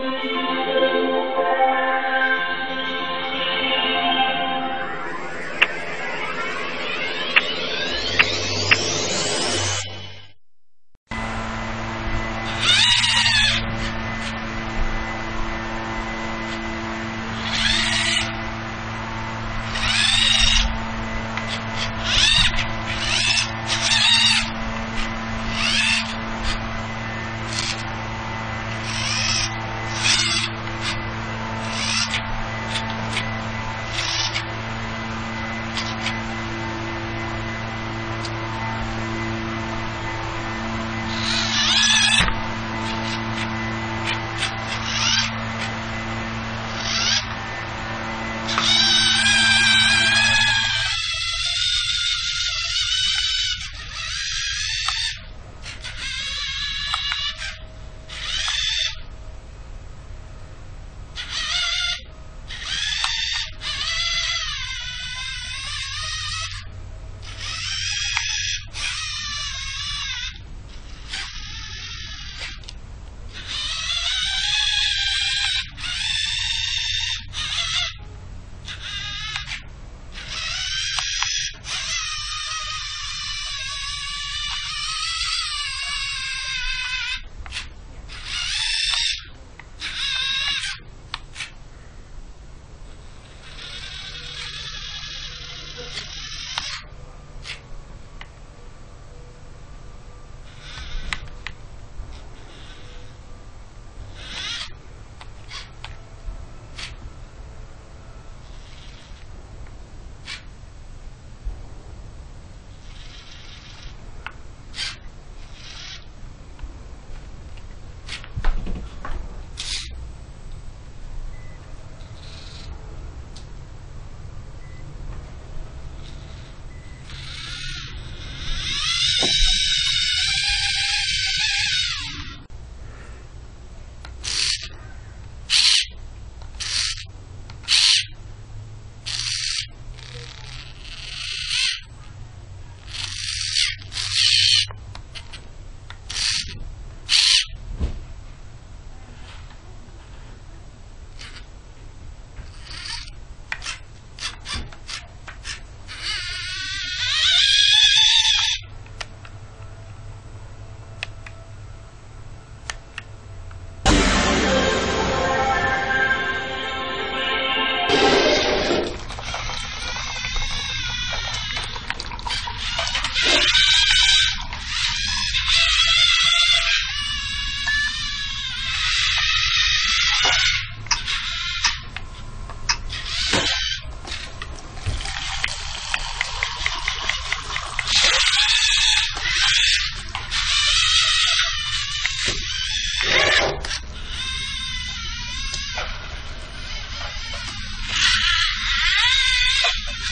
Música